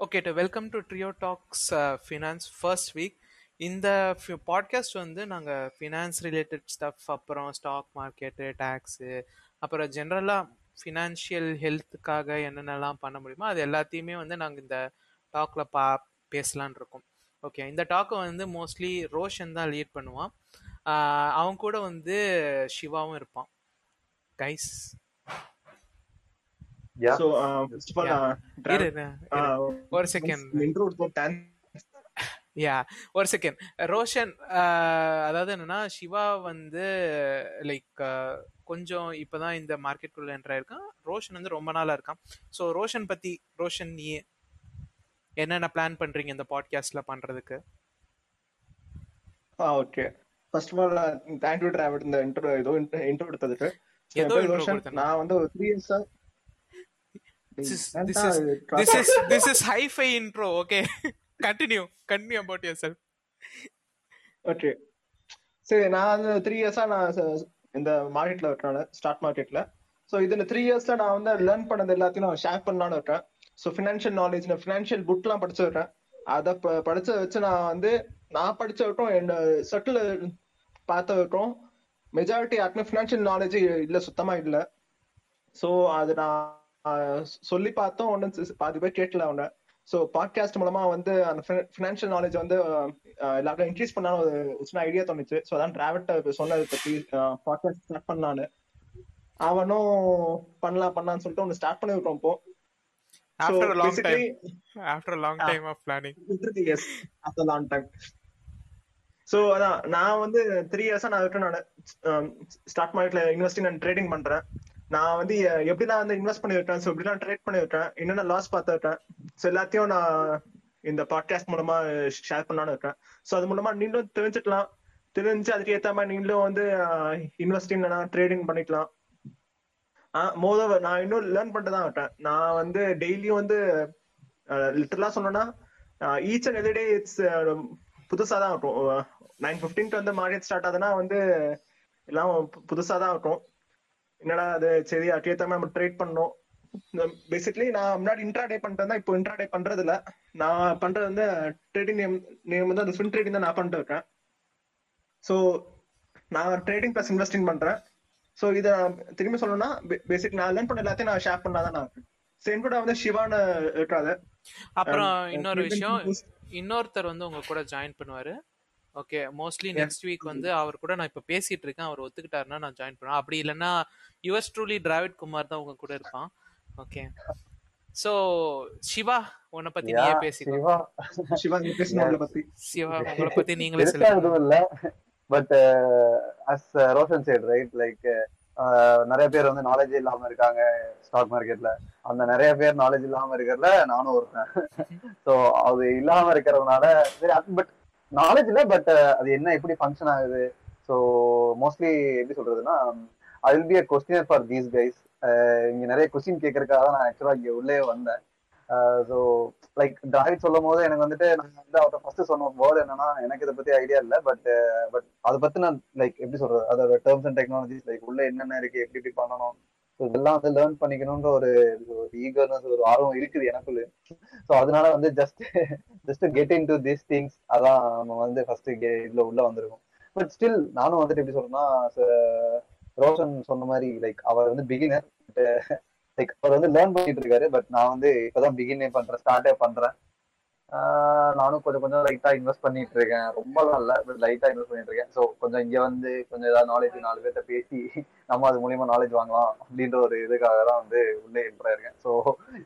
Okay to welcome to Trio Talks finance first week இந்த podcast வந்து நாங்கள் finance related stuff அப்புறம் stock market tax அப்புறம் ஜென்ரலாக ஃபினான்ஷியல் ஹெல்த்துக்காக என்னென்னலாம் பண்ண முடியுமோ அது எல்லாத்தையுமே வந்து நாங்கள் இந்த டாக்கில் பா பேசலான் இருக்கோம். ஓகே இந்த டாக்கை வந்து மோஸ்ட்லி ரோஷன் தான் லீட் பண்ணுவான். அவங்க அவன் கூட வந்து சிவாவும் இருப்பான். கைஸ் Uh, ஒரு செகண்ட். யா ஒரு செகண்ட் ரோஷன் அதாவது என்னன்னா சிவா வந்து லைக் கொஞ்சம் இப்பதான் இந்த மார்க்கெட்டுக்குள்ள என்ட்ரு ஆயிருக்கான். ரோஷன் வந்து ரொம்ப நாளா இருக்கான். ஸோ ரோஷன் பத்தி ரோஷன் நீ என்னென்ன பிளான் பண்றீங்க இந்த பாட்காஸ்ட்ல பண்றதுக்கு? okay. First of all, uh, thank you, Travis, இந்த intro ஏதோ intro intro எடுத்ததுக்கு. ஏதோ ரோஷன். நான் வந்து ஒரு ஆ- This is ஏன்டா this is இது this is this is high-fi intro. Okay, continue continue about yourself. Okay. சரி நான் வந்து த்ரீ இயர்ஸா நான் இந்த மார்க்கெட்ல இருக்கேன் ஸ்டாக் மார்க்கெட்ல ஸோ இதுல த்ரீ இயர்ஸ்ல நான் வந்து லேர்ன் பண்ணது எல்லாத்தையும் நான் ஷேர் பண்ணலான்னு இருக்கேன் ஸோ ஃபினான்ஷியல் நாலேஜ் ஃபினான்ஷியல் புக்லாம் படிச்சு இருக்கேன் அதை படிச்ச வச்சு நான் வந்து நான் படிச்ச வரைக்கும் என் சட்டில் பார்த்த வரைக்கும் மெஜாரிட்டி யாருக்குமே ஃபினான்ஷியல் நாலேஜ் இல்ல சுத்தமா இல்ல ஸோ அது நான் சொல்லி பார்த்தோம். ஒன்றும் பாதி பேர் கேட்கல அவனை. ஸோ பாட்காஸ்ட் மூலமா வந்து அந்த ஃபினான்ஷியல் நாலேஜ் வந்து எல்லாருக்கும் இன்க்ரீஸ் பண்ணாலும் ஒரு சின்ன ஐடியா தோணுச்சு. ஸோ அதான் டிராவல்ட்ட சொன்னதை பத்தி பாட்காஸ்ட் ஸ்டார்ட் பண்ணலான்னு. அவனும் பண்ணலாம் பண்ணலாம்னு சொல்லிட்டு ஒன்று ஸ்டார்ட் பண்ணி விட்டோம் இப்போ After a long basically, time, after a long time of planning. Yes after long time so அதான் நான் வந்து த்ரீ இயர்ஸா நான் இருக்கேன் நான். ஸ்டாக் மார்க்கெட்ல இன்வெஸ்டிங் அண்ட் ட்ரேடிங் பண்றேன். நான் வந்து எப்படி நான் வந்து இன்வெஸ்ட் பண்ணிருக்கேன் ஸோ எப்படிலாம் ட்ரேட் பண்ணிருக்கேன் என்னென்ன லாஸ் பார்த்துருக்கேன் ஸோ எல்லாத்தையும் நான் இந்த பாட்காஸ்ட் மூலமா ஷேர் பண்ணலாம்னு இருக்கேன். ஸோ அது மூலமா நீங்களும் தெரிஞ்சுக்கலாம். தெரிஞ்சு அதுக்கு ஏற்ற மாதிரி நீங்களும் வந்து இன்வெஸ்டிங் ட்ரேடிங் பண்ணிக்கலாம். மோதவர் நான் இன்னும் லேர்ன் பண்ணிட்டு தான் இருக்கேன். நான் வந்து டெய்லியும் வந்து லிட்டரலா சொன்னேன்னா each and every day it's புதுசா தான் இருக்கும். நைன் ஃபிஃப்டீன்க்கு வந்து மார்க்கெட் ஸ்டார்ட் ஆகுதுன்னா வந்து எல்லாம் பு- புதுசா தான் இருக்கும். என்னடா அது? சரி அதுக்கேற்ற நம்ம ட்ரேட் பண்ணோம். பேசிக்லி நான் முன்னாடி இன்ட்ராடே பண்ணிட்டு இப்போ இன்ட்ராடே பண்றது இல்ல நான் பண்றது வந்து ட்ரேடிங் நேம் நேம் வந்து அந்த ஸ்வின் ட்ரேடிங் தான் நான் பண்ணிட்டு இருக்கேன் ஸோ நான் ட்ரேடிங் ப்ளஸ் இன்வெஸ்டிங் பண்றேன். ஸோ இதை திரும்பி சொல்லணும்னா பேசிக் நான் லேர்ன் பண்ண எல்லாத்தையும் நான் ஷேர் பண்ணாதான் நான் இருக்கேன். சேம் கூட வந்து சிவான்னு இருக்காது அப்புறம் Um, இன்னொரு uh, விஷயம் இன்னொருத்தர் வந்து உங்க கூட ஜாயின் பண்ணுவாரு. ஓகே மோஸ்ட்லி நெக்ஸ்ட் வீக் வந்து அவர் கூட நான் இப்ப பேசிட்டு இருக்கேன் அவர் ஒத்துக்கிட்டாருன்னா நான் ஜாயின் பண்ணுவேன். அப்படி இல்லைன்னா யுவர்ஸ் ட்ரூலி டிராவிட் குமார் தான் உங்க கூட இருப்பான். ஓகே சோ சிவா உன்னை பத்தி நீயே பேசிக்கோ. சிவா சிவா பத்தி. உங்களை பத்தி நீங்களே சொல்லுங்க. எதுவும் இல்ல. But as Roshan side right like நிறைய பேர் வந்து நாலேஜ் இல்லாம இருக்காங்க ஸ்டாக் மார்க்கெட்ல அந்த நிறைய பேர் நாலேஜ் இல்லாம இருக்கிறதுல நானும் ஒருத்தன். சோ அது இல்லாம இருக்கிறதுனால சரி பட் நாலேஜ் இல்ல பட் uh, அது என்ன எப்படி ஃபங்க்ஷன் ஆகுது? ஸோ மோஸ்ட்லி எப்படி சொல்றதுன்னா I will be a questioner for these guys இங்க நிறைய கொஸ்டின் கேட்கறதுக்காக தான் நான் ஆக்சுவலா இங்க உள்ளே வந்தேன். ஸோ லைக் டிராவிட் சொல்லும் போது எனக்கு வந்துட்டு நான் வந்து அவர்கிட்ட ஃபர்ஸ்ட் சொன்ன வேர்டு என்னன்னா எனக்கு இதை பத்தி ஐடியா இல்லை பட் பட் அதை பத்தி நான் லைக் எப்படி சொல்றது அதோட டேர்ம்ஸ் அண்ட் டெக்னாலஜிஸ் லைக் உள்ள என்னென்ன இருக்கு எப்படி எப்படி பண்ணணும் இதெல்லாம் வந்து லேர்ன் பண்ணிக்கணும்ன்ற ஒரு ஒரு ஈகர்னஸ் ஒரு ஆர்வம் இருக்குது எனக்குள்ள. ஸோ அதனால வந்து just just get into this things அதான் நம்ம வந்து ஃபர்ஸ்ட் இதுல உள்ள வந்திருக்கோம். பட் ஸ்டில் நானும் வந்துட்டு எப்படி சொல்றேன்னா ச- ரோஷன் சொன்ன மாதிரி லைக் அவர் வந்து பிகினர் லைக் அவர் வந்து லேர்ன் பண்ணிட்டு இருக்காரு பட் நான் வந்து இப்பதான் பிகினே பண்றேன் ஸ்டார்டே பண்றேன். நானும் கொஞ்சம் கொஞ்சம் லைட்டா இன்வெஸ்ட் பண்ணிட்டு இருக்கேன் ரொம்பலாம் இல்ல லைட்டா இன்வெஸ்ட் பண்ணிட்டு இருக்கேன் ஸோ கொஞ்சம் இங்க வந்து கொஞ்சம் ஏதாவது நாலேஜ் நாலு பேர்ட்ட பேசி நம்ம அது மூலியமா நாலேஜ் வாங்கலாம் அப்படின்ற ஒரு இதுக்காக தான் வந்து உள்ளே என்ட்ரு இருக்கேன். So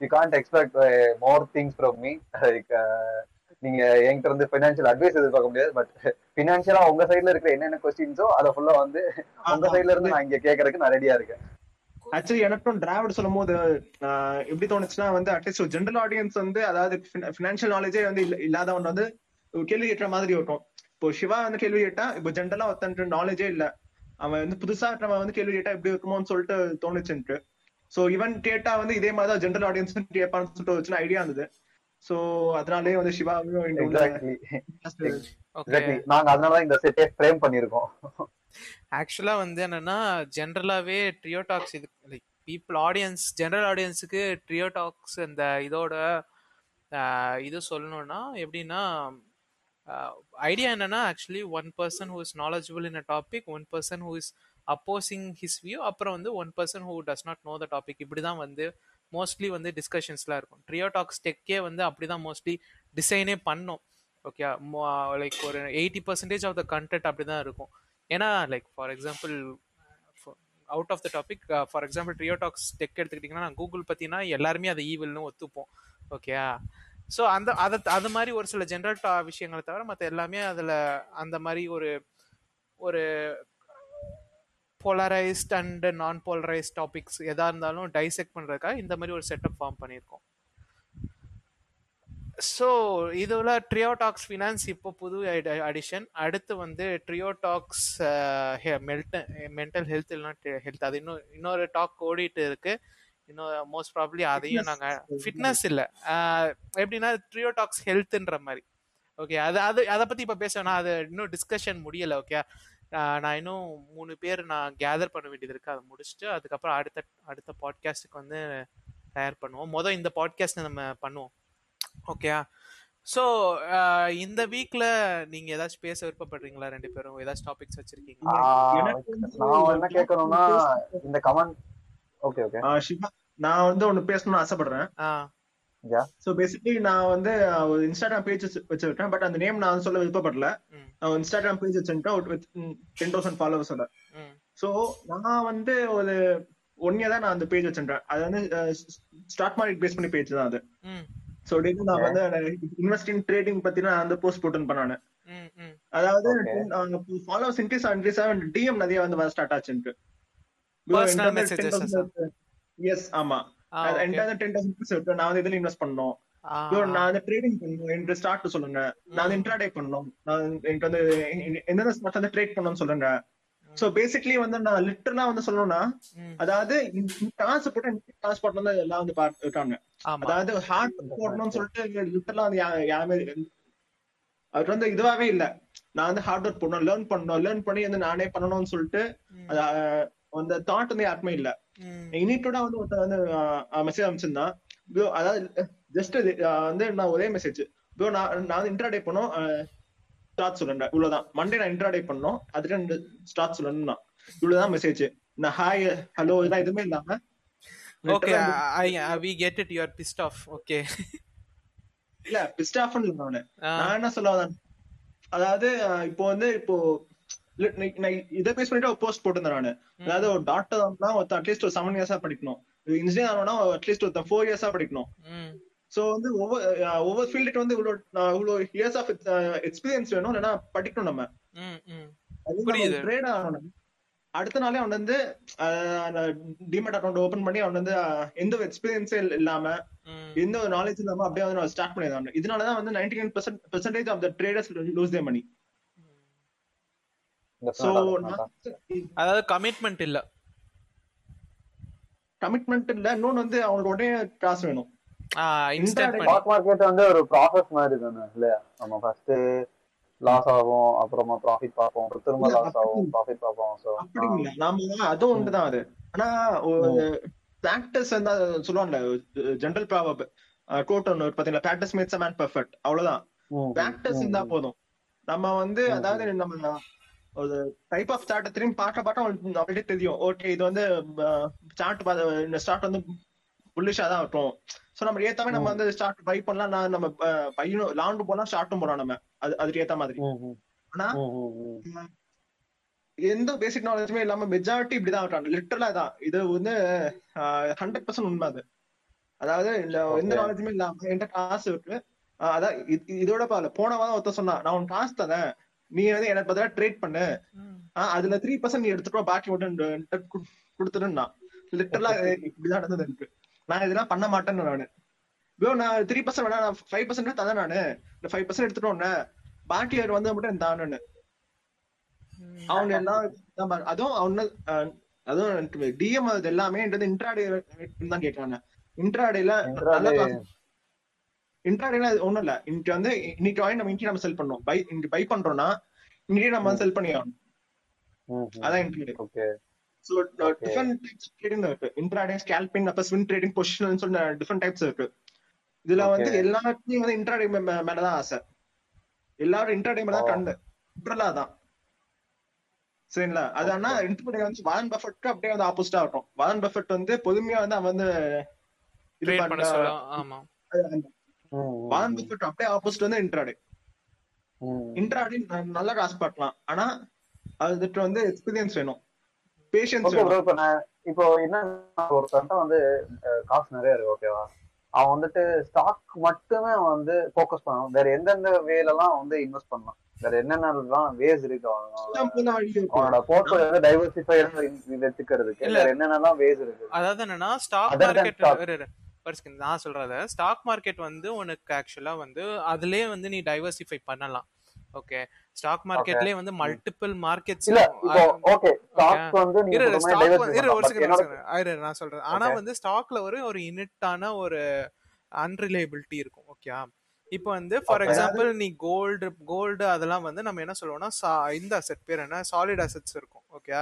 you can't expect more things from me like நீங்க என்கிட்ட இருந்து ஃபைனான்சியல் அட்வைஸ் எதிர்பார்க்க முடியாது பட் ஃபினான்ஷியலா உங்க சைடுல இருக்கிற என்னென்ன கொஸ்டின்ஸோ அதை ஃபுல்லா வந்து உங்க சைடுல இருந்து நான் இங்க கேட்கறதுக்கு நான் ரெடியா இருக்கேன். ஆக்சுவலி எனக்கும் டிராவிட் சொல்லும் போது எப்படி தோணுச்சுன்னா வந்து அட்லீஸ்ட் ஒரு ஜென்ரல் ஆடியன்ஸ் வந்து அதாவது ஃபினான்ஷியல் நாலேஜே வந்து இல்ல- இல்லாதவன் வந்து கேள்வி கேட்கிற மாதிரி இருக்கும். இப்போ சிவா வந்து கேள்வி கேட்டா இப்போ ஜென்ரலா ஒருத்தன் நாலேஜே இல்ல. அவன் வந்து புதுசா இருக்கிறவன் வந்து கேள்வி கேட்டா எப்படி இருக்குமோன்னு சொல்லிட்டு தோணுச்சுன்ட்டு. சோ இவன் கேட்டா வந்து இதே மாதிரி தான் ஜென்ரல் ஆடியன்ஸ் கேட்பான்னு சொல்லிட்டு ஒரு சின்ன ஐடியா இருந்தது. சோ அதனாலயே வந்து சிவாவையும் நாங்க அதனாலதான் இந்த செட்டே ஃப்ரேம் பண்ணிருக்கோம் ஆக்சுவலாக வந்து என்னென்னா ஜென்ரலாகவே ட்ரியோ டாக்ஸ் இது லைக் பீப்புள் ஆடியன்ஸ் ஜென்ரல் ஆடியன்ஸுக்கு ட்ரியோ டாக்ஸ் இதோட இது சொல்லணும்னா எப்படின்னா ஐடியா என்னன்னா actually one person who is knowledgeable in a topic one person who is opposing his view அப்புறம் வந்து one person who does not know the topic இப்படி தான் வந்து மோஸ்ட்லி வந்து டிஸ்கஷன்ஸ்லாம் இருக்கும். ட்ரியோடாக்ஸ் டெக்கே வந்து அப்படி தான் மோஸ்ட்லி டிசைனே பண்ணோம் ஓகே லைக் ஒரு eighty percentage of the content அப்படி தான் இருக்கும். ஏன்னா like for example out of the topic for example Trio Talks tech எடுத்துக்கிட்டிங்கன்னா நான் கூகுள் பற்றினா எல்லாருமே அதை ஈவில்னு ஒத்துப்போம். ஓகேயா ஸோ அந்த அதை அது மாதிரி ஒரு சில ஜென்ரல் விஷயங்களை தவிர மற்ற எல்லாமே அதில் அந்த மாதிரி ஒரு ஒரு polarised and non polarised topics எதாக இருந்தாலும் டைசெக்ட் பண்ணுறதுக்காக இந்த மாதிரி ஒரு செட்டப் ஃபார்ம் பண்ணியிருக்கோம். ஸோ இதில் ட்ரியோடாக்ஸ் ஃபினான்ஸ் இப்போ புது அடிஷன் அடுத்து வந்து ட்ரியோடாக்ஸ் மென்டல் ஹெல்த் இல்லைனா ஹெல்த் அது இன்னும் இன்னொரு டாக் ஓடிட்டு இருக்கு. இன்னும் மோஸ்ட் ப்ராப்ளி அதையும் நாங்கள் ஃபிட்னஸ் இல்லை. எப்படின்னா ட்ரியோடாக்ஸ் ஹெல்த்ன்ற மாதிரி. ஓகே அது அது அதை பற்றி இப்போ பேசணும் அது இன்னும் டிஸ்கஷன் முடியலை ஓகே நான் இன்னும் மூணு பேர் நான் கேதர் பண்ண வேண்டியது இருக்கு. அதை முடிச்சுட்டு அதுக்கப்புறம் அடுத்த அடுத்த பாட்காஸ்ட்டுக்கு வந்து தயார் பண்ணுவோம். மொதல் இந்த பாட்காஸ்ட் நம்ம பண்ணுவோம். ஓகேயா ஸோ இந்த வீக்ல நீங்க ஏதாச்சும் பேச விருப்பப்படுறீங்களா ரெண்டு பேரும்? ஏதாச்சும் டாபிக்ஸ் வச்சிருக்கீங்களா? நான் என்ன கேட்கணும்னா இந்த கமெண்ட் ஓகே ஓகே சிவா நான் வந்து ஒன்னு பேசணும்னு ஆசைப்படுறேன். சோ பேசிக்கலி நான் வந்து ஒரு இன்ஸ்டாகிராம் பேஜ் வச்சிருக்கேன் பட் அந்த நேம் நான் சொல்ல விருப்பப்படல. நான் இன்ஸ்டாகிராம் பேஜ் வச்சிருக்கேன் டென் தௌசண்ட் ஃபாலோவர்ஸோட சோ நான் வந்து ஒரு ஒன் இயர் தான் நான் அந்த பேஜ் வச்சிருக்கேன் அது வந்து ஸ்டாக் மார்க்கெட் பேஸ் பண்ணி பேஜ் தான் அது. சோ டெய்லி நான் வந்து இன்வெஸ்டிங் ட்ரேடிங் பத்தி நான் அந்த போஸ்ட் போட்டு பண்ணானு அதாவது ஃபாலோவர்ஸ் இன்க்ரீஸ் இன்க்ரீஸ் டிஎம் நிறைய வந்து வர ஸ்டார்ட் ஆச்சுன்ட்டு. எஸ் ஆமா. என்கிட்ட டென் தௌசண்ட் நான் வந்து இதுல இன்வெஸ்ட் பண்ணோம் நான் வந்து ட்ரேடிங் பண்ணணும் என்று ஸ்டார்ட் சொல்லுங்க. நான் வந்து இன்ட்ராடே பண்ணணும். நான் எனக்கு வந்து எந்தெந்த ஸ்டார்ட் வந்து ட்ரேட் பண்ணணும்னு சொல்லுங்க. சோ பேசிக்கலி வந்து நான் லிட்டரலா வந்து சொல்லணும்னா அதாவது காசு போட்டு காசு போட்டணும் எல்லாம் வந்து பாத்துட்டாங்க அதாவது ஹார்ட் போடணும்னு சொல்லிட்டு லிட்டரலா வந்து யாருமே அவர் வந்து இதுவாவே இல்ல. நான் வந்து ஹார்ட் ஒர்க் பண்ணணும் லேர்ன் பண்ணணும். லேர்ன் பண்ணி வந்து நானே பண்ணணும்னு சொல்லிட்டு அந்த தாட் வந்து யாருமே இல்ல. இனிட்டோட வந்து ஒருத்தர் வந்து மெசேஜ் அமைச்சிருந்தான் அதாவது ஜஸ்ட் வந்து நான் ஒரே மெசேஜ் நான் நான் இன்ட்ராடே பண்ணோம் ஸ்டார்ட் சொல்லுங்க இவ்வளவுதான். மண்டே நான் இன்ட்ராடே பண்ணோம். அதுக்கு ரெண்டு ஸ்டார்ட் சொல்லணும்னா. இவ்வளவுதான் மெசேஜ் நான் ஹாய் ஹலோ இதெல்லாம் எதுவுமே இல்லாம okay I we get it you are pissed off okay இல்ல பிஸ்ட் ஆஃப் நானு நான் என்ன சொல்ல அதாவது இப்போ வந்து இப்போ இதை பேஸ் பண்ணிட்டு போஸ்ட் போட்டிருந்தேன் நானு. அதாவது ஒரு டாக்டர் தான் ஒருத்தன் அட்லீஸ்ட் ஒரு செவன் இயர்ஸா படிக்கணும். இன்ஜினியர் ஆனோம்னா அட்லீஸ்ட் ஒருத்தன் ஃபோர் இயர்ஸா படிக்கணும். சோ வந்து ஒவ்வொரு ஒவ்வொரு ஃபீல்டுக்கு வந்து இவ்வளவு இவ்வளவு இயர்ஸ் ஆஃப் எக்ஸ்பீரியன்ஸ் வேணும். இல்லைன்னா படிக்கணும் நம்ம. ட்ரேட் ஆகணும் அடுத்த நாளே அவன் வந்து டிமெட் அக்கௌண்ட் ஓபன் பண்ணி அவன் வந்து எந்த ஒரு எக்ஸ்பீரியன்ஸே இல்லாம எந்த ஒரு நாலேஜ் இல்லாம அப்படியே வந்து ஸ்டார்ட் பண்ணிடுறாங்க இதனாலதான் வந்து ninety nine percentage of the traders lose their money so அதாவது கமிட்மெண்ட் இல்ல. கமிட்மெண்ட் இல்ல. இன்னொன்னு வந்து அவங்களுக்கு உடனே காசு வேணும். ஸ்டாக் மார்க்கெட் வந்து ஒரு ப்ராசஸ் மாதிரி தானே இல்லையா? நம்ம ஃபர்ஸ்ட் லாஸ் ஆகும் அப்புறமா ப்ராஃபிட் பார்ப்போம் திரும்ப லாஸ் ஆகும் ப்ராஃபிட் பார்ப்போம் சோ நாம அதுவும் ஒன்றுதான் அது. ஆனா பிராக்டிஸ் வந்து சொல்லுவாங்கல்ல ஜென்ரல் ப்ராபப் கோட் ஒன்று பாத்தீங்களா? பிராக்டிஸ் மேட்ஸ் மேன் பெர்ஃபெக்ட் அவ்வளவுதான். பிராக்டிஸ் இருந்தா போதும். நம்ம வந்து அதாவது நம்ம ஒரு டைப் ஆஃப் சார்ட் திரும்பி பார்க்க பார்க்க அவங்கள்ட்ட தெரியும். ஓகே இது வந்து சார்ட் இந்த ஸ்டார்ட் வந்து புல்லிஷா தான் இருக்கும். சோ நம்ம ஏத்தாமே நம்ம வந்து ஸ்டார்ட் பை பண்ணலாம். நான் நம்ம பையனும் லாண்டு போலாம் ஷார்ட்டும் போலாம் நம்ம. அது அதுக்கு ஏத்த மாதிரி. ஆனா எந்த பேசிக் நாலேஜுமே இல்லாம மெஜாரிட்டி இப்படிதான் ஆகிறாங்க லிட்டரலா தான். இது வந்து ஹண்ட்ரட் பர்சன்ட் உண்மை அது. அதாவது எந்த நாலேஜுமே இல்லாம என்கிட்ட காசு இருக்கு. அதான் இதோட பாரு. போன வாரம் ஒருத்தர் சொன்னா நான் உன் காசு தரேன். நீ வந்து எனக்கு பதிலா ட்ரேட் பண்ணு. அதுல த்ரீ பர்சன்ட் நீ எடுத்துக்கோ பாக்கி மட்டும் கொடுத்துருன்னா லிட்டரலா இப்படிதான் நடந்தது எனக்கு. நான் இதெல்லாம் பண்ண மாட்டேன்னு நானு. ப்ரோ நான் த்ரீ பர்சன்ட் வேணா நான் ஃபைவ் பர்சன்ட் தரேன் நானு. இந்த ஃபைவ் பர்சன்ட் எடுத்துட்டோன்னு பாக்கி வந்து மட்டும் தானு அவங்க எல்லாம் அதுவும் அவனு அதுவும் டிஎம் அது எல்லாமே இன்ட்ராடே தான் கேட்கறாங்க இன்ட்ராடேல இன்ட்ராடேல ஒண்ணும் இல்ல. இன்னைக்கு வந்து இன்னைக்கு வாங்கி நம்ம இன்னைக்கு நம்ம செல் பண்ணோம் பை இன்னைக்கு பை பண்றோம்னா இன்னைக்கு நம்ம செல் பண்ணி ஆகணும் அதான் intraday so different types trading இருக்கு. இன்ட்ராடே ஸ்கேல்பிங் அப்ப ஸ்விங் ட்ரேடிங் பொசிஷன் சொல்லி டிஃபரெண்ட் டைப்ஸ் இருக்கு. இதுல. வந்து எல்லாருக்கும் வந்து இன்ட்ராடே மேலதான் ஆசை. எல்லாரும் இன்ட்ராடே மேல தான் Oh. கண்டு இன்ட்ரலா தான் சரிங்களா? அது ஆனா இன்ட்ராடே வந்து வாரன் பஃபெட் அப்படியே வந்து ஆப்போசிட்டா இருக்கும். வாரன் பஃபெட் வந்து பொதுமையா வந்து அவன் வந்து இது வாரன் பஃபெட் அப்படியே ஆப்போசிட் வந்து இன்ட்ராடே. இன்ட்ராடே நல்லா காசு பார்க்கலாம். ஆனா அதுக்கு வந்து எக்ஸ்பீரியன்ஸ் வேணும். பேஷன்ஸ் ப்ரோ இப்ப நான் இப்போ என்ன ஒருத்தன்ட்ட வந்து காசு நிறைய இருக்கு ஓகேவா அவன் வந்துட்டு ஸ்டாக் மட்டுமே அவன் வந்து ஃபோக்கஸ் பண்ணணும். வேற எந்தெந்த வேல எல்லாம் வந்து இன்வெஸ்ட் பண்ணலாம். வேற என்னென்னலாம் வேஸ் இருக்கு அவனோட போர்ட்ஃபோலியோ வந்து டைவர்சிஃபைடா வச்சுக்கிறதுக்கு. இல்ல. வேற என்னென்னலாம் வேஸ் இருக்கு? அதாவது என்னன்னா ஸ்டாக் மார்க்கெட். நான் சொல்றத ஸ்டாக் மார்க்கெட் வந்து உனக்கு ஆக்சுவலா வந்து அதுலயே வந்து நீ டைவர்சிஃபை பண்ணலாம். ஓகே ஸ்டாக் மார்க்கெட்லயே வந்து மல்டிபிள் மார்க்கெட்ஸ் இல்ல இப்போ ஓகே ஸ்டாக் வந்து நீங்க இரு ஸ்டாக் இரு ஒரு செகண்ட் நான் சொல்றேன். ஆனா. வந்து ஸ்டாக்ல ஒரு ஒரு யூனிட்டான ஒரு அன்ரிலையபிலிட்டி இருக்கும். ஓகே இப்போ வந்து ஃபார். எக்ஸாம்பிள் நீ கோல்டு கோல்டு அதெல்லாம் வந்து நம்ம என்ன சொல்லுவோம்னா இந்த அசெட் பேர் என்ன? சாலிட் அசெட்ஸ் இருக்கும். ஓகே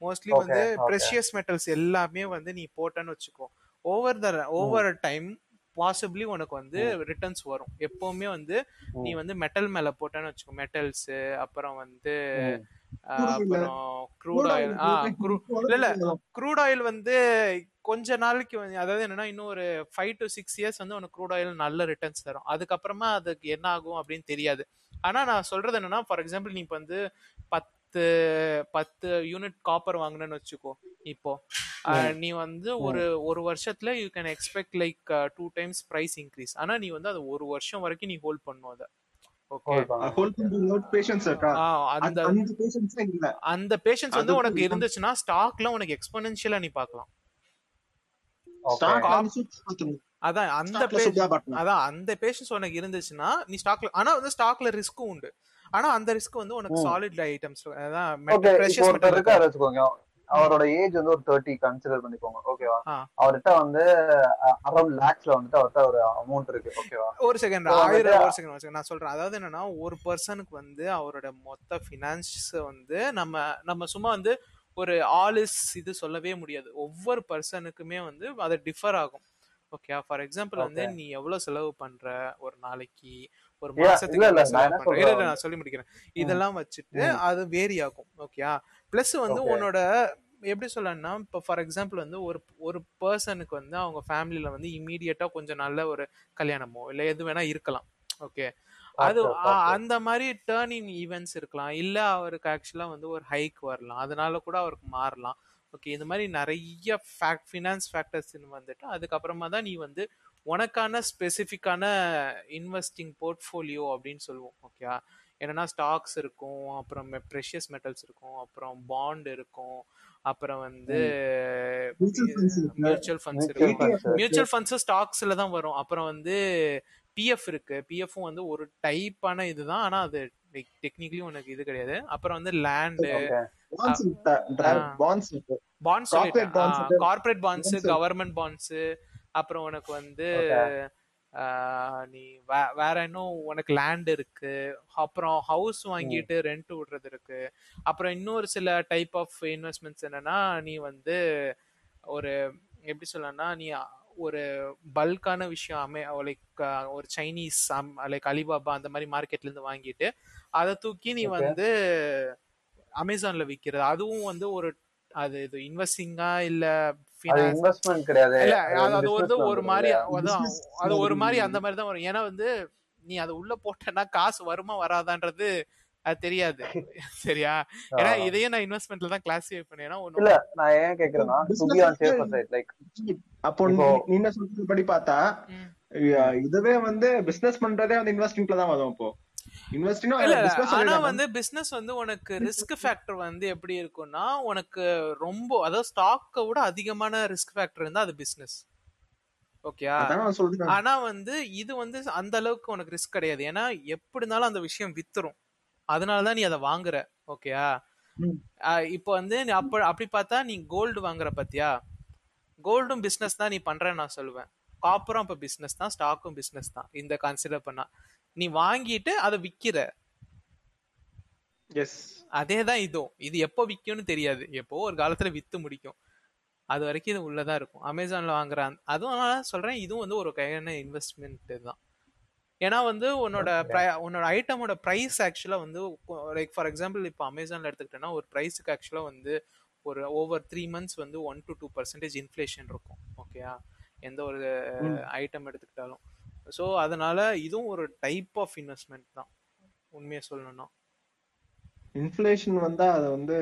மோஸ்ட்லி வந்து. ப்ரெஷியஸ் மெட்டல்ஸ் எல்லாமே வந்து நீ போட்டேன்னு வச்சுக்கோ. Over the over time possibly உனக்கு வந்து ரிட்டர்ன்ஸ் வரும். எப்பவுமே வந்து நீ வந்து மெட்டல் மேல போட்டேன்னு வச்சுக்கோ மெட்டல்ஸ் அப்புறம் வந்து அப்புறம் க்ரூட் ஆயில் ஆ க்ரூ இல்ல இல்ல. க்ரூட் ஆயில் வந்து கொஞ்ச நாளைக்கு அதாவது என்னன்னா இன்னும் ஒரு ஃபைவ் டு சிக்ஸ் இயர்ஸ் வந்து உனக்கு க்ரூட் ஆயில் நல்ல ரிட்டர்ன்ஸ் தரும். அதுக்கப்புறமா அதுக்கு என்ன ஆகும் அப்படின்னு தெரியாது. ஆனா நான் சொல்றது என்னன்னா ஃபார் எக்ஸாம்பிள் நீ இப்போ வந்து பத்து பத்து யூனிட் காப்பர் வாங்கினேன்னு வச்சுக்கோ இப்போ. நீ வந்து ஒரு ஒரு வருஷத்துல you can expect like two times price increase ஆனா நீ வந்து அது ஒரு வருஷம் வரைக்கும் நீ ஹோல்ட் பண்ணும் அதை. அந்த பேஷன்ஸ் இல்ல. அந்த பேஷன்ஸ் வந்து உனக்கு. இருந்துச்சுன்னா ஸ்டாக்ல உனக்கு எக்ஸ்போனென்ஷியலா நீ பார்க்கலாம். அதான் அந்த அதான் அந்த பேஷன்ஸ் உனக்கு இருந்துச்சுன்னா நீ ஸ்டாக்ல ஆனா வந்து ஸ்டாக்ல ரிஸ்க்கும் உண்டு. ஆனா அந்த ரிஸ்க் வந்து உனக்கு. சாலிட் ஐட்டம்ஸ் அதான் வச்சுக்கோங்க. அவரோட ஏஜ் வந்து ஒரு தேர்ட்டி கன்சிடர் பண்ணிக்கோங்க. ஓகேவா. அவர்கிட்ட வந்து அரௌண்ட் லேக்ஸ்ல வந்துட்டு அவர்கிட்ட ஒரு அமௌண்ட் இருக்கு. ஓகேவா ஒரு செகண்ட் ஆயிரம் ஒரு செகண்ட் ஒரு செகண்ட் நான் சொல்றேன். அதாவது என்னன்னா ஒரு பர்சனுக்கு வந்து அவரோட மொத்த ஃபினான்ஸ் வந்து நம்ம நம்ம சும்மா வந்து ஒரு ஆல் இஸ் இது சொல்லவே முடியாது. ஒவ்வொரு பர்சனுக்குமே வந்து அது டிஃபர் ஆகும். ஓகே ஃபார் எக்ஸாம்பிள் வந்து. நீ எவ்வளவு செலவு பண்ற ஒரு நாளைக்கு? ஒரு மாசத்துக்கு நான் சொல்லி முடிக்கிறேன். இதெல்லாம் வச்சுட்டு அது வேரி ஆகும் ஓகே பிளஸ் வந்து. உன்னோட எப்படி சொல்லணும்னா இப்போ ஃபார் எக்ஸாம்பிள் வந்து ஒரு ஒரு பர்சனுக்கு வந்து அவங்க ஃபேமிலியில வந்து இம்மீடியட்டா கொஞ்சம் நல்ல ஒரு கல்யாணமோ இல்ல எது வேணா இருக்கலாம் ஓகே அது. அந்த மாதிரி டேர்னிங் ஈவெண்ட்ஸ் இருக்கலாம். இல்ல அவருக்கு ஆக்சுவலா வந்து ஒரு ஹைக் வரலாம். அதனால கூட அவருக்கு மாறலாம் ஓகே இந்த மாதிரி நிறைய ஃபேக்ட் ஃபினான்ஸ் ஃபேக்டர்ஸ் வந்துட்டு அதுக்கப்புறமா தான் நீ வந்து உனக்கான ஸ்பெசிஃபிக்கான இன்வெஸ்டிங் போர்ட்ஃபோலியோ அப்படின்னு சொல்லுவோம் ஓகே என்னன்னா ஸ்டாக்ஸ் இருக்கும் அப்புறம் ப்ரெஷியஸ் மெட்டல்ஸ் இருக்கும் அப்புறம் பாண்ட் இருக்கும் அப்புறம் வந்து Mutual funds இருக்கு. மியூச்சுவல் ஃபண்ட்ஸ் Mutual இருக்கும். Funds. மியூச்சுவல் ஃபண்ட்ஸ் ஸ்டாக்ஸ்ல தான் வரும். அப்புறம் வந்து பிஎஃப் இருக்கு. பிஎஃப்பும் வந்து ஒரு டைப்பான இதுதான். ஆனா அது டெக்னிக்கலி உனக்கு இது கிடையாது. அப்புறம் வந்து land bonds. Corporate bonds. Government bonds அப்புறம் உனக்கு வந்து நீ வேற இன்னும் உனக்கு லேண்ட் இருக்கு. அப்புறம் ஹவுஸ் வாங்கிட்டு ரெண்ட் விடுறது இருக்கு. அப்புறம் இன்னொரு சில டைப் ஆஃப் இன்வெஸ்ட்மெண்ட்ஸ் என்னன்னா நீ வந்து ஒரு எப்படி சொல்லணும்னா நீ ஒரு பல்கான விஷயம் அமே லைக் ஒரு சைனீஸ் லைக் அலிபாபா அந்த மாதிரி மார்க்கெட்ல இருந்து வாங்கிட்டு அதை தூக்கி நீ. வந்து அமேசான்ல விக்கிறது. அதுவும் வந்து ஒரு அது இது இன்வெஸ்டிங்கா இல்ல இன்வெஸ்ட்மெண்ட் கிடையாது. இல்ல அது வந்து ஒரு மாதிரி அது ஒரு மாதிரி அந்த மாதிரி தான் வரும். ஏன்னா வந்து நீ அது உள்ள போட்டேன்னா காசு வருமா வராதான்றது அது தெரியாது. சரியா? ஏன்னா. இதையே நான் இன்வெஸ்ட்மெண்ட்ல தான் கிளாசிஃபை பண்ணேன். ஒண்ணு இல்ல நான் ஏன் கேக்குறேன்னா to be on safer side like அப்போ நீ- என்ன சொல்றது படி பார்த்தா இதுவே வந்து பிசினஸ் பண்றதே வந்து இன்வெஸ்டிங்ல தான் வரும் இப்போ இல்ல ஆனா. வந்து பிசினஸ் வந்து உனக்கு ரிஸ்க் ஃபேக்டர் வந்து எப்படி இருக்கும்னா உனக்கு ரொம்ப அதாவது ஸ்டாக்கை விட அதிகமான ரிஸ்க் ஃபேக்டர் இருந்தா அது பிசினஸ் ஓகேயா ஆனா வந்து இது வந்து அந்த அளவுக்கு உனக்கு ரிஸ்க் கிடையாது. ஏன்னா எப்படி இருந்தாலும் அந்த விஷயம் வித்துரும். அதனாலதான் நீ அதை வாங்குற. ஓகேயா இப்போ வந்து அப்ப அப்படி பார்த்தா நீ கோல்டு வாங்குற பாத்தியா? கோல்டும் பிசினஸ் தான் நீ பண்றேன்னு நான் சொல்லுவேன். காப்பரும் அப்ப பிசினஸ் தான் ஸ்டாக்கும் பிசினஸ் தான். இந்த கன்சிடர் பண்ணா. நீ வாங்கிட்டு அதை விக்கிற. எஸ் அதே தான் இதுவும் இது எப்போ விக்கும்னு தெரியாது. எப்போ ஒரு காலத்துல வித்து முடிக்கும். அது வரைக்கும் இது உள்ளதான் இருக்கும். அமேசான்ல வாங்குற அதுவும் நான் சொல்றேன் இதுவும் வந்து ஒரு கையான இன்வெஸ்ட்மெண்ட் தான். ஏன்னா வந்து உன்னோட pri- உன்னோட ஐட்டமோட ப்ரைஸ் ஆக்சுவலா வந்து லைக் ஃபார் எக்ஸாம்பிள் இப்போ அமேசான்ல எடுத்துக்கிட்டேன்னா ஒரு ப்ரைஸுக்கு ஆக்சுவலா வந்து ஒரு ஓவர் த்ரீ மந்த்ஸ் வந்து one to two percentage inflation இருக்கும். ஓகேயா எந்த ஒரு ஐட்டம் எடுத்துக்கிட்டாலும். ஸோ அதனால இதுவும் ஒரு டைப் ஆஃப் இன்வெஸ்ட்மெண்ட் தான். உண்மையை சொல்லணும்னா. இன்ஃபிளேஷன் வந்தா அது வந்து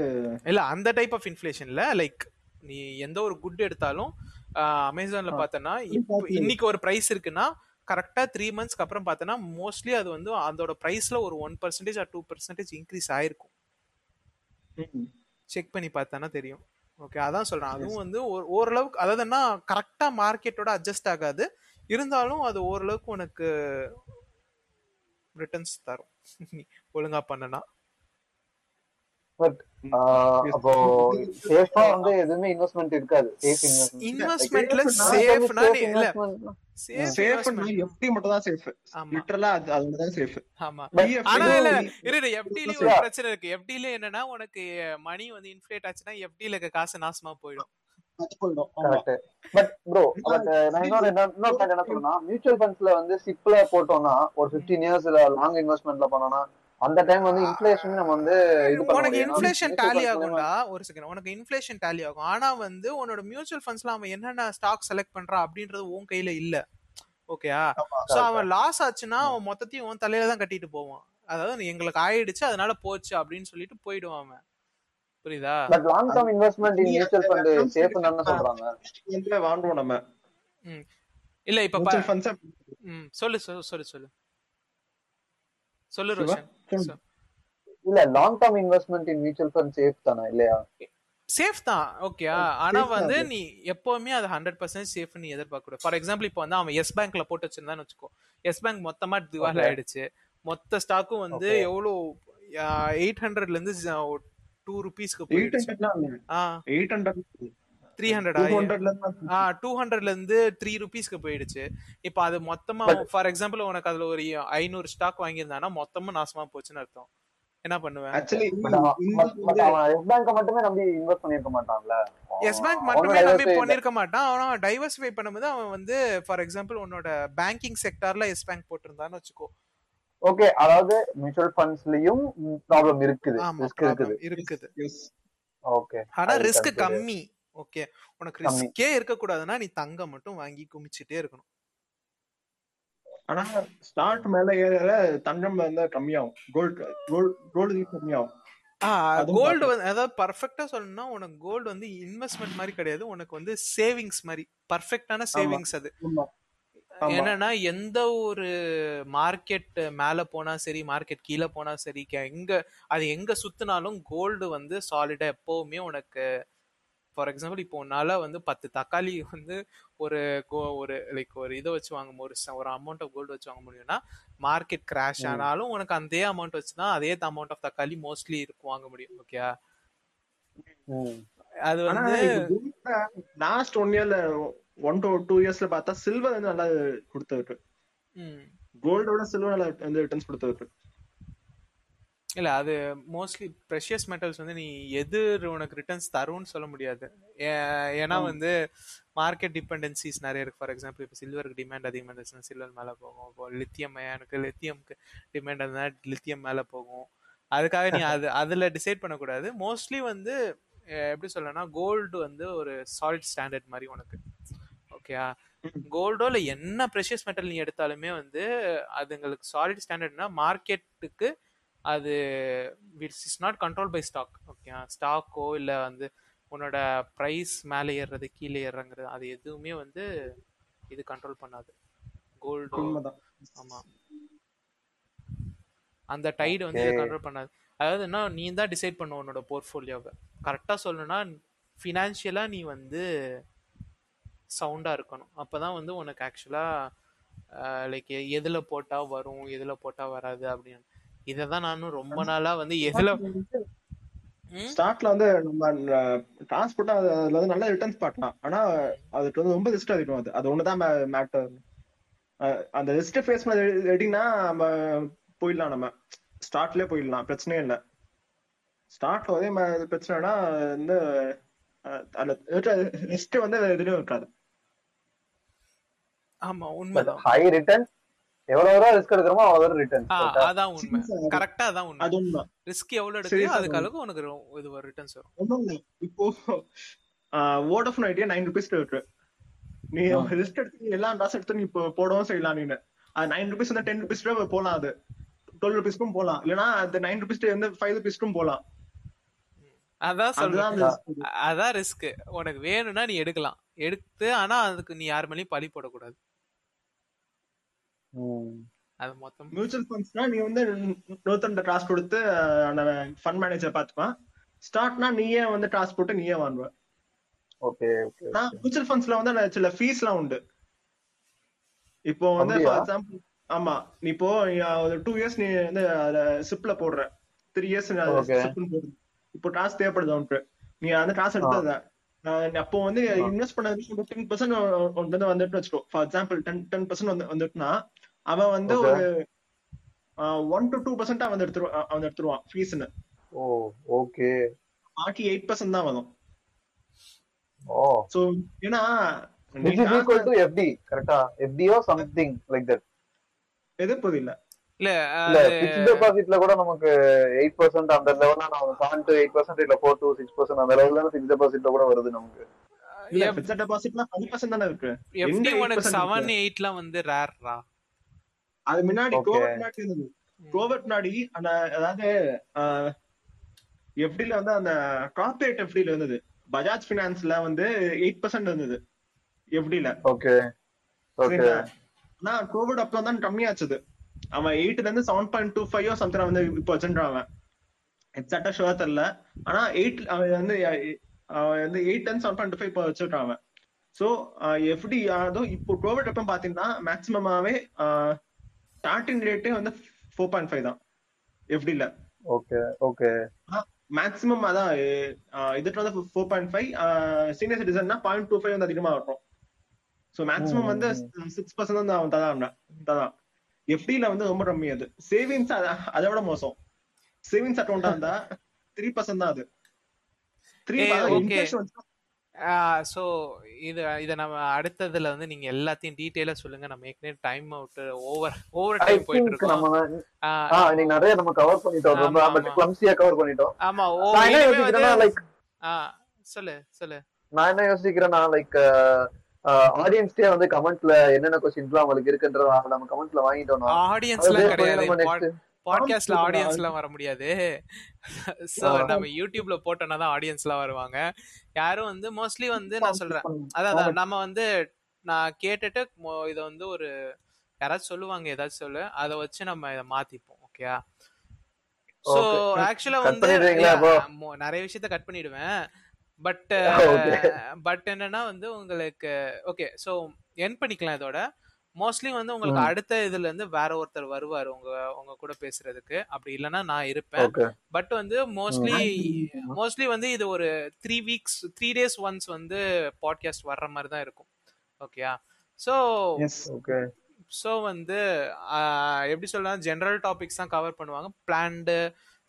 இல்ல அந்த டைப் ஆஃப் இன்ஃப்ளேஷன்ல லைக் நீ எந்த ஒரு குட் எடுத்தாலும் அமேசான்ல பார்த்தனா இப்போ இன்னைக்கு ஒரு பிரைஸ் இருக்குன்னா கரெக்டா த்ரீ மந்த்ஸ்க்கு அப்புறம் பார்த்தனா மோஸ்ட்லி அது வந்து அதோட பிரைஸ்ல ஒரு one percentage or two percentage increase ஆயிருக்கும். செக் பண்ணி பார்த்தானா தெரியும். ஓகே அதான் சொல்றேன். அதுவும் வந்து ஓரளவுக்கு அதாவது என்ன கரெக்டா மார்க்கெட்டோட அட்ஜஸ்ட் ஆகாது. இருந்தாலும் அது ஓரளவுக்கு உனக்கு ரிட்டர்ன்ஸ் தரும். நீ ஒழுங்கா பண்ணனா. பட் அப்போ சேஃபா வந்து எதுவுமே இன்வெஸ்ட்மெண்ட் இருக்காது. சேஃப் இன்வெஸ்ட்மெண்ட் இன்வெஸ்ட்மெண்ட்ல சேஃப்னா இல்ல. சேஃப் safe ன்னா FD மட்டும் தான். Literal ஆ அது- அதுதான் safe. ஆமா. ஆனா இல்ல இரு எஃப்டில ஒரு பிரச்சனை இருக்கு. எஃப்டில என்னன்னா உனக்கு மணி வந்து இன்ஃபிளேட் ஆச்சுன்னா எஃப்டில இருக்க காசு நாசமா போயிடும். பட் ப்ரோ நான் இன்னொரு என்ன- இன்னொரு பாயிண்ட் என்ன சொல்றேன்னா மியூச்சுவல் ஃபண்ட்ஸ்ல வந்து சிப்ல போட்டோம்னா ஒரு 15 இயர்ஸ் லாங் இன்வெஸ்ட்மெண்ட்ல பண்ணோம்னா அந்த டைம் வந்து இன்ஃபிளேஷன் நம்ம வந்து உனக்கு. இன்ஃபிளேஷன் mutual டேலி funds ஆகும்டா ஒரு செகண்ட் உனக்கு இன்ஃபிளேஷன் டேலி ஆகும். ஆனா வந்து உன்னோட மியூச்சுவல் ஃபண்ட்ஸ்ல அவன் என்னென்ன ஸ்டாக் செலக்ட் பண்றான் அப்படின்றது உன் கையில இல்ல. ஓகேயா சோ அவன் லாஸ் ஆச்சுன்னா அவன் மொத்தத்தையும் உன் தலையில தான் கட்டிட்டு போவான். அதாவது எங்களுக்கு ஆயிடுச்சு அதனால போச்சு அப்படின்னு சொல்லிட்டு போயிடுவான் அவன். புரியுதா? But long term investment in mutual fund safe தானே சொல்றாங்க. வந்து வாங்குவோம் நம்ம. இல்ல இப்ப பா- Mutual funds அ- ம் சொல்லு சொல்லு சொல்லு. சொல்லு ரோஷன். இல்ல long term investment in mutual fund safe தானே இல்லையா? சேஃப் தான் ஓகேயா ஆனா வந்து. நீ எப்பவுமே அது ஹண்ட்ரட் பர்சன்ட் சேஃப் நீ எதிர்பார்க்க ஃபார் எக்ஸாம்பிள் இப்போ வந்து அவன் எஸ் பேங்க்ல போட்டு வச்சிருந்தான்னு வச்சுக்கோ. எஸ் பேங்க் மொத்தமா திவால். ஆயிடுச்சு மொத்த ஸ்டாக்கும் வந்து. எவ்வளவு எயிட் ஹண்ட்ரட்ல இருந்து டூ ருபீஸ்க்கு 800 போயிடுச்சு. லாம் இல்ல. ஆ. 800 த்ரீ ஹண்ட்ரட் 200 ல இருந்து ஆ டூ ஹண்ட்ரட்ல இருந்து த்ரீ ருபீஸ்க்கு போயிடுச்சு. இப்போ அது மொத்தமா ஃபார் எக்ஸாம்பிள் உனக்கு அதுல ஒரு ஐநூறு ஸ்டாக் வாங்கியிருந்தானா மொத்தமா நாசமா போச்சுன்னு அர்த்தம். என்ன பண்ணுவேன்? அவன் எஸ் பேங்க மட்டுமே நம்பி இன்வெஸ்ட் பண்ணிருக்க மாட்டான்ல. எஸ் பேங்க் மட்டுமே நம்பி பண்ணிருக்க மாட்டான். அவன் டைவர்சிஃபை பண்ணும்போது அவன் வந்து ஃபார் எக்ஸாம்பிள் உன்னோட பேங்கிங் செக்டார்ல எஸ் பேங்க் போட்டிருந்தான்னு வச்சுக்கோ. ஓகே அதாவது மியூச்சுவல் ஃபண்ட்ஸ்லயும் ப்ராப்ளம் இருக்குது ரிஸ்க் இருக்குது. இருக்குது. ஓகே ஆனா ரிஸ்க். கம்மி ஓகே உனக்கு கம்மி. ரிஸ்கே இருக்க கூடாதுன்னா நீ தங்கம் மட்டும் வாங்கி குமிச்சிட்டே இருக்கணும். ஆனா ஸ்டார்ட் மேல ஏற தங்கம் வந்து கம்மியாகும். கோல்ட் கோல்ட் கோல்டு கம்மியாகும். கோல்டு வந்து அதாவது பர்ஃபெக்டா சொல்லணும்னா உனக்கு கோல்டு வந்து இன்வெஸ்ட்மெண்ட் மாதிரி கிடையாது. உனக்கு வந்து சேவிங்ஸ் மாதிரி பர்ஃபெக்டான சேவிங்ஸ் அது. என்னன்னா எந்த ஒரு மார்க்கெட் மேல போனா சரி மார்க்கெட் கீழே போனா சரி எங்க அது எங்க சுத்தினாலும் கோல்டு வந்து சாலிடா எப்பவுமே உனக்கு ஃபார் எக்ஸாம்பிள் இப்போ உன்னால வந்து பத்து தக்காளி வந்து ஒரு கோ- ஒரு லைக் ஒரு இதை வச்சு வாங்க ஒரு ஒரு அமௌண்ட் ஆஃப் கோல்டு வச்சு வாங்க முடியும்னா மார்க்கெட் கிராஷ் ஆனாலும் உனக்கு அதே அமௌண்ட் வச்சு தான் அதே அமௌண்ட் ஆஃப் தக்காளி மோஸ்ட்லி இருக்கும் வாங்க முடியும் ஓகே. அது வந்து லாஸ்ட் ஒன் இயர்ல ஒன் டு டூ இயர்ஸ்ல பார்த்தா சில்வர் வந்து நல்லா கொடுத்துருக்கு ம். கோல்டோட சில்வர் நல்லா வந்து ரிட்டர்ன்ஸ் கொடுத்துருக்கு இல்ல அது மோஸ்ட்லி ப்ரெஷியஸ் மெட்டல்ஸ் வந்து நீ எது உனக்கு ரிட்டர்ன்ஸ் தரும்னு சொல்ல முடியாது. ஏன்னா வந்து மார்க்கெட் டிபெண்டன்சிஸ் நிறைய இருக்கு. ஃபார் எக்ஸாம்பிள் இப்போ சில்வருக்கு டிமாண்ட் அதிகமாக இருந்துச்சுன்னா சில்வர் மேலே போகும். இப்போ லித்தியம் எனக்கு லித்தியம்க்கு டிமாண்ட் இருந்தா லித்தியம் மேலே போகும். அதுக்காக நீ அது அதுல டிசைட் பண்ணக்கூடாது. மோஸ்ட்லி வந்து எப்படி சொல்லனா கோல்டு வந்து ஒரு சாலிட் ஸ்டாண்டர்ட் மாதிரி உனக்கு. ஓகேயா கோல்டோ இல்லை என்ன ப்ரெஷியஸ் மெட்டல் நீ எடுத்தாலுமே வந்து அதுங்களுக்கு சாலிட் ஸ்டாண்டர்ட்னா மார்க்கெட்டுக்கு அது it's is not control by stock okay ஸ்டாக்கோ இல்லை வந்து உன்னோட ப்ரைஸ் மேலே ஏறுறது கீழே ஏறுறங்கிறது அது எதுவுமே வந்து இது கண்ட்ரோல் பண்ணாது. கோல்டோ ஆமா. அந்த டைடு வந்து. கண்ட்ரோல் பண்ணாது. அதாவது என்ன நீ தான் டிசைட் பண்ண உன்னோட போர்ட்ஃபோலியோவை கரெக்டாக சொல்லணும்னா ஃபினான்ஷியலாக நீ வந்து சவுண்டாக இருக்கணும். அப்போ தான் வந்து உனக்கு ஆக்சுவலாக லைக் எதில் போட்டால் வரும் எதில் போட்டால் வராது அப்படின்னு. இதை தான் நானும் ரொம்ப நாளாக வந்து எதில் ஸ்டார்ட்ல வந்து நம்ம டிரான்ஸ்போர்ட் அதுல வந்து நல்ல ரிட்டர்ன்ஸ் பார்க்கலாம் ஆனா அதுக்கு வந்து ரொம்ப ரிஸ்க் அதிகம் அது. அது ஒண்ணுதான் மேட்டர் அந்த ரிஸ்க் ஃபேஸ் பண்ண ரெடினா நம்ம போயிடலாம் நம்ம. ஸ்டார்ட்லயே போயிடலாம். பிரச்சனையே இல்லை. ஸ்டார்ட்ல அதே மாதிரி பிரச்சனைனா வந்து அஹ் அதுல ரிஸ்க் வந்து எதுலயும் இருக்காது. ஆமா உண்மைதான். ஹை ரிட்டர்ன் எவ்வளவு தூரம் ரிஸ்க் எடுக்கிறோமோ அவ்வளவு ரிட்டர்ன் அதான் உண்மை. கரெக்டா அதான் உண்மை. அது உண்மை. ரிஸ்க் எவ்வளவு ஆ அதுக்கு அளவுக்கு உனக்கு இது ரிட்டர்ன்ஸ் வரும். ஒண்ணும் இல்ல. இப்போ வோடஃபோன் ஐடியா நைன் ருபீஸ் இருக்கு. நீ ரிஸ்க் எடுத்து நீ எல்லா டாஸ் எடுத்து நீ இப்போ போடவும் செய்யலாம் நீனு. அது நைன் ருபீஸ் வந்து டென் ருபீஸ் போலாம் அது. டுவெல் ருபீஸ்க்கும் போலாம். இல்லனா அந்த நைன் ருபீஸ் வந்து ஃபைவ் ருபீஸ்க்கும் போலாம். அதான் சொல்றேன். அதான் ரிஸ்க் உனக்கு வேணும்னா நீ எடுக்கலாம். எடுத்து ஆனா அதுக்கு நீ யார் மேலயும் பழி போடக்கூடாது. அது மொத்தம். மியூச்சுவல் ஃபண்ட்ஸ்னா நீ வந்து நூத்தண்ட டாஸ் கொடுத்து அந்த ஃபண்ட் மேனேஜர் பாத்துப்பான் ஸ்டார்ட்னா நீயே வந்து டாஸ் போட்டு நீயே வாங்குவ. ஓகே ஓகே ஆனா மியூச்சுவல் ஃபண்ட்ஸ்ல வந்து அந்த சில ஃபீஸ் எல்லாம் உண்டு. இப்போ வந்து? ஃபார் எக்ஸாம்பிள் ஆமா. நீ இப்போ ஒரு டூ இயர்ஸ் நீ வந்து அத சிப்ல போடுற. த்ரீ இயர்ஸ் இப்போ டாஸ் தேவைப்படுது உனக்கு நீ அந்த டாஸ் எடுத்தத அப்போ வந்து இன்வெஸ்ட் பண்ணது டென் பர்சன்ட் வந்து வந்துட்டு வச்சுக்கோ. For example ten ten percent வந்து வந்துட்டுனா அவன் வந்து Okay. ஒரு ஒன் டு டூ பர்சன்ட் அவன் எடுத்துருவான் அவன் எடுத்துருவான் ஃபீஸ்னு ஓ ஓகே பாக்கி எயிட் பர்சன்ட் தான். வரும் ஓ. சோ ஏன்னா which is equal to FD கரெக்டா FD or something like that? எது புரியல இல்ல இல்ல ஃபிக்ஸ்ட் டெபாசிட்ல கூட நமக்கு 8% அந்த லெவல்ல நம்ம 7 to 8% இல்ல 4 to 6% அந்த லெவல்ல ஃபிக்ஸ்ட் டெபாசிட்ல கூட வருது நமக்கு. இல்ல F- பிக்ஸட் டெபாசிட்லாம் ஃபைவ் பர்சன்ட் தானே இருக்கு. FD எங்க உனக்கு 8% செவன் இருக்கு? எயிட்லாம் வந்து ரேர்ரா அது முன்னாடி. கோவிட் இருந்தது. கோவிட் முன்னாடி அந்த அதாவது எஃப்டில வந்து அந்த கார்பரேட் எஃப்டில இருந்தது. பஜாஜ் பினான்ஸ்ல வந்து எயிட் பர்சன்ட் இருந்தது எஃப்டில. ஓகே ஓகே ஆனா கோவிட் அப்புறம் தான் கம்மியாச்சுது. அவன் எயிட்ல இருந்து seven point two five something வந்து இப்போ வச்சுட்டான் அவன். எக்ஸாக்டா ஷுவர் தெரியல. ஆனா எயிட் அவன் வந்து அவன் வந்து eight and seven point five இப்போ வச்சுட்டான் அவன். ஸோ எஃப்டி அதுவும் இப்போ கோவிட் அப்போ பாத்தீங்கன்னா மேக்சிமமாவே ஸ்டார்டிங் ரேட்டே வந்து ஃபோர் பாயிண்ட் ஃபைவ் தான். எஃப்டில ஓகே ஓகே மேக்ஸிமம் அதான் இதுக்கு வந்து ஃபோர் பாயிண்ட் ஃபைவ் சீனியர் சிட்டிசன்னா பாயிண்ட் டூ ஃபைவ் வந்து அதிகமா இருக்கும் ஸோ மேக்ஸிமம் வந்து சிக்ஸ் பர்சன்ட் தான் அவன் ததான் ததான் எஃப்டில வந்து ரொம்ப கம்மி அது. சேவிங்ஸ் அதை விட மோசம். சேவிங்ஸ் அக்கௌண்டா இருந்தா த்ரீ பர்சன்ட் தான் அது. த்ரீ. சோ இது இத நம்ம அடுத்ததுல வந்து நீங்க எல்லாத்தையும் டீடைலா சொல்லுங்க. நம்ம ஏற்கனவே time out over over time போயிட்டு இருக்கோம் நம்ம ஆ, ஆ நீ நிறைய நம்ம கவர் பண்ணிட்டோம். கவர் பண்ணிட்டோம். ஆமா லைக் சொல்லு சொல்லு. நான் என்ன யோசிக்கிறேன்னா லைக் ஆடியன்ஸ்டே வந்து கமெண்ட்ல என்னென்ன கொஸ்டின்ஸ்லாம் உங்களுக்கு இருக்குன்றத நம்ம கமெண்ட்ல வாங்கிட்டோம்னா ஆடியன்ஸ்லாம் கிடையாது. பாட்காஸ்ட்ல ஆடியன்ஸ் எல்லாம் வர முடியாது. சோ. நம்ம யூடியூப்ல போட்டோம்னா தான் ஆடியன்ஸ் எல்லாம் வருவாங்க. யாரும் வந்து மோஸ்ட்லி வந்து நான் சொல்றேன். அதான் நம்ம வந்து நான் கேட்டுட்டு இத வந்து ஒரு யாராச்சும் சொல்லுவாங்க ஏதாச்சும் சொல்லு. அதை வச்சு நம்ம இதை மாத்திப்போம் ஓகேயா சோ. ஆக்சுவலா வந்து நிறைய விஷயத்த கட் பண்ணிடுவேன். பட். பட் என்னன்னா வந்து உங்களுக்கு ஓகே சோ என் பண்ணிக்கலாம் இதோட. மோஸ்ட்லி வந்து உங்களுக்கு. அடுத்த இதுல இருந்து வேற ஒருத்தர் வருவாரு உங்க உங்க கூட பேசுறதுக்கு. அப்படி இல்லைன்னா நான் இருப்பேன். பட் வந்து மோஸ்ட்லி மோஸ்ட்லி வந்து இது ஒரு three weeks three days once வந்து பாட்காஸ்ட் வர்ற மாதிரி தான் இருக்கும். ஓகேயா ஸோ எஸ் ஓகே ஸோ வந்து எப்படி சொல்லலாம் ஜென்ரல் டாபிக்ஸ் தான் கவர் பண்ணுவாங்க. Planned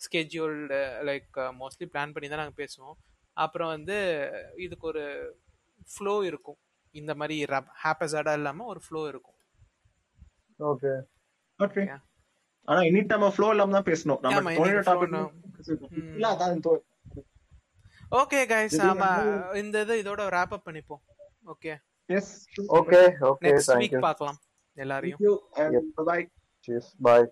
scheduled like mostly plan பண்ணி தான் நாங்கள் பேசுவோம். அப்புறம் வந்து இதுக்கு ஒரு ஃப்ளோ இருக்கும். இந்த மாதிரி ஹேப்பஸாடாக இல்லாமல் ஒரு ஃப்ளோ இருக்கும். Okay okay. ஆனா எனி டைம் ஃப்ளோ இல்லாம தான் பேசணும். நம்ம டாபிக். இல்ல அதான் ஓகே ஆமா வந்து- இந்த இது இதோட ரேப் அப் பண்ணிப்போம். Okay yes. Okay okay next week பார்க்கலாம் எல்லாரையும். Cheers. Bye.